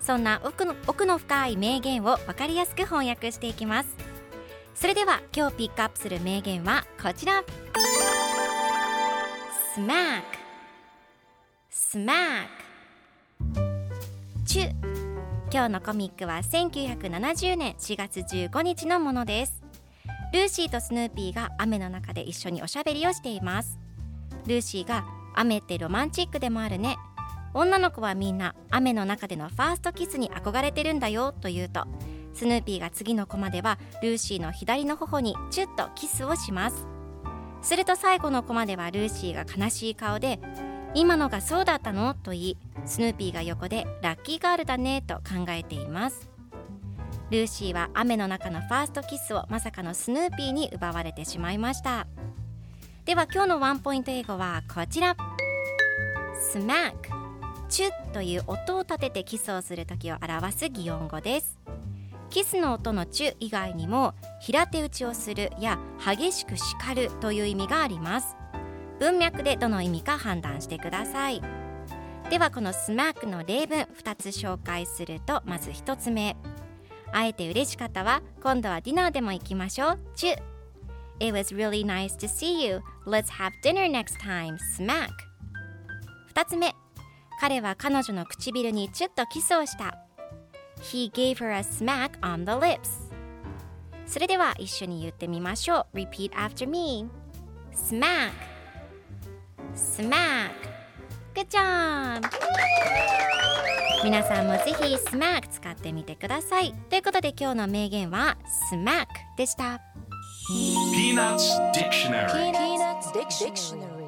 そんな奥の奥の深い名言を分かりやすく翻訳していきます。それでは今日ピックアップする名言はこちら。Smack Smack チュ。今日のコミックは1970年4月15日のものです。ルーシーとスヌーピーが雨の中で一緒におしゃべりをしています。ルーシーが雨ってロマンチックでもあるね。女の子はみんな雨の中でのファーストキスに憧れてるんだよと言うとスヌーピーが次のコマではルーシーの左の頬にチュッとキスをします。すると最後のコマではルーシーが悲しい顔で今のがそうだったのと言いスヌーピーが横でラッキーガールだねと考えています。ルーシーは雨の中のファーストキスをまさかのスヌーピーに奪われてしまいました。では今日のワンポイント英語はこちら。Smack チュッという音を立ててキスをする時を表す擬音語です。キスの音のチュ以外にも平手打ちをするや激しく叱るという意味があります。文脈でどの意味か判断してください。ではこのスマックの例文2つ紹介するとまず1つ目。会えて嬉しかったわ。今度はディナーでも行きましょう。チュ。It was really nice to see you. Let's have dinner next time. Smack 2つ目。彼は彼女の唇にちょっとキスをした。He gave her a smack on the lips. それでは一緒に言ってみましょう。Repeat after me.Smack Smack Good job! 皆さんもぜひ Smack 使ってみてください。ということで今日の名言は Smack でした。ピーナッツ・ディクショナリー。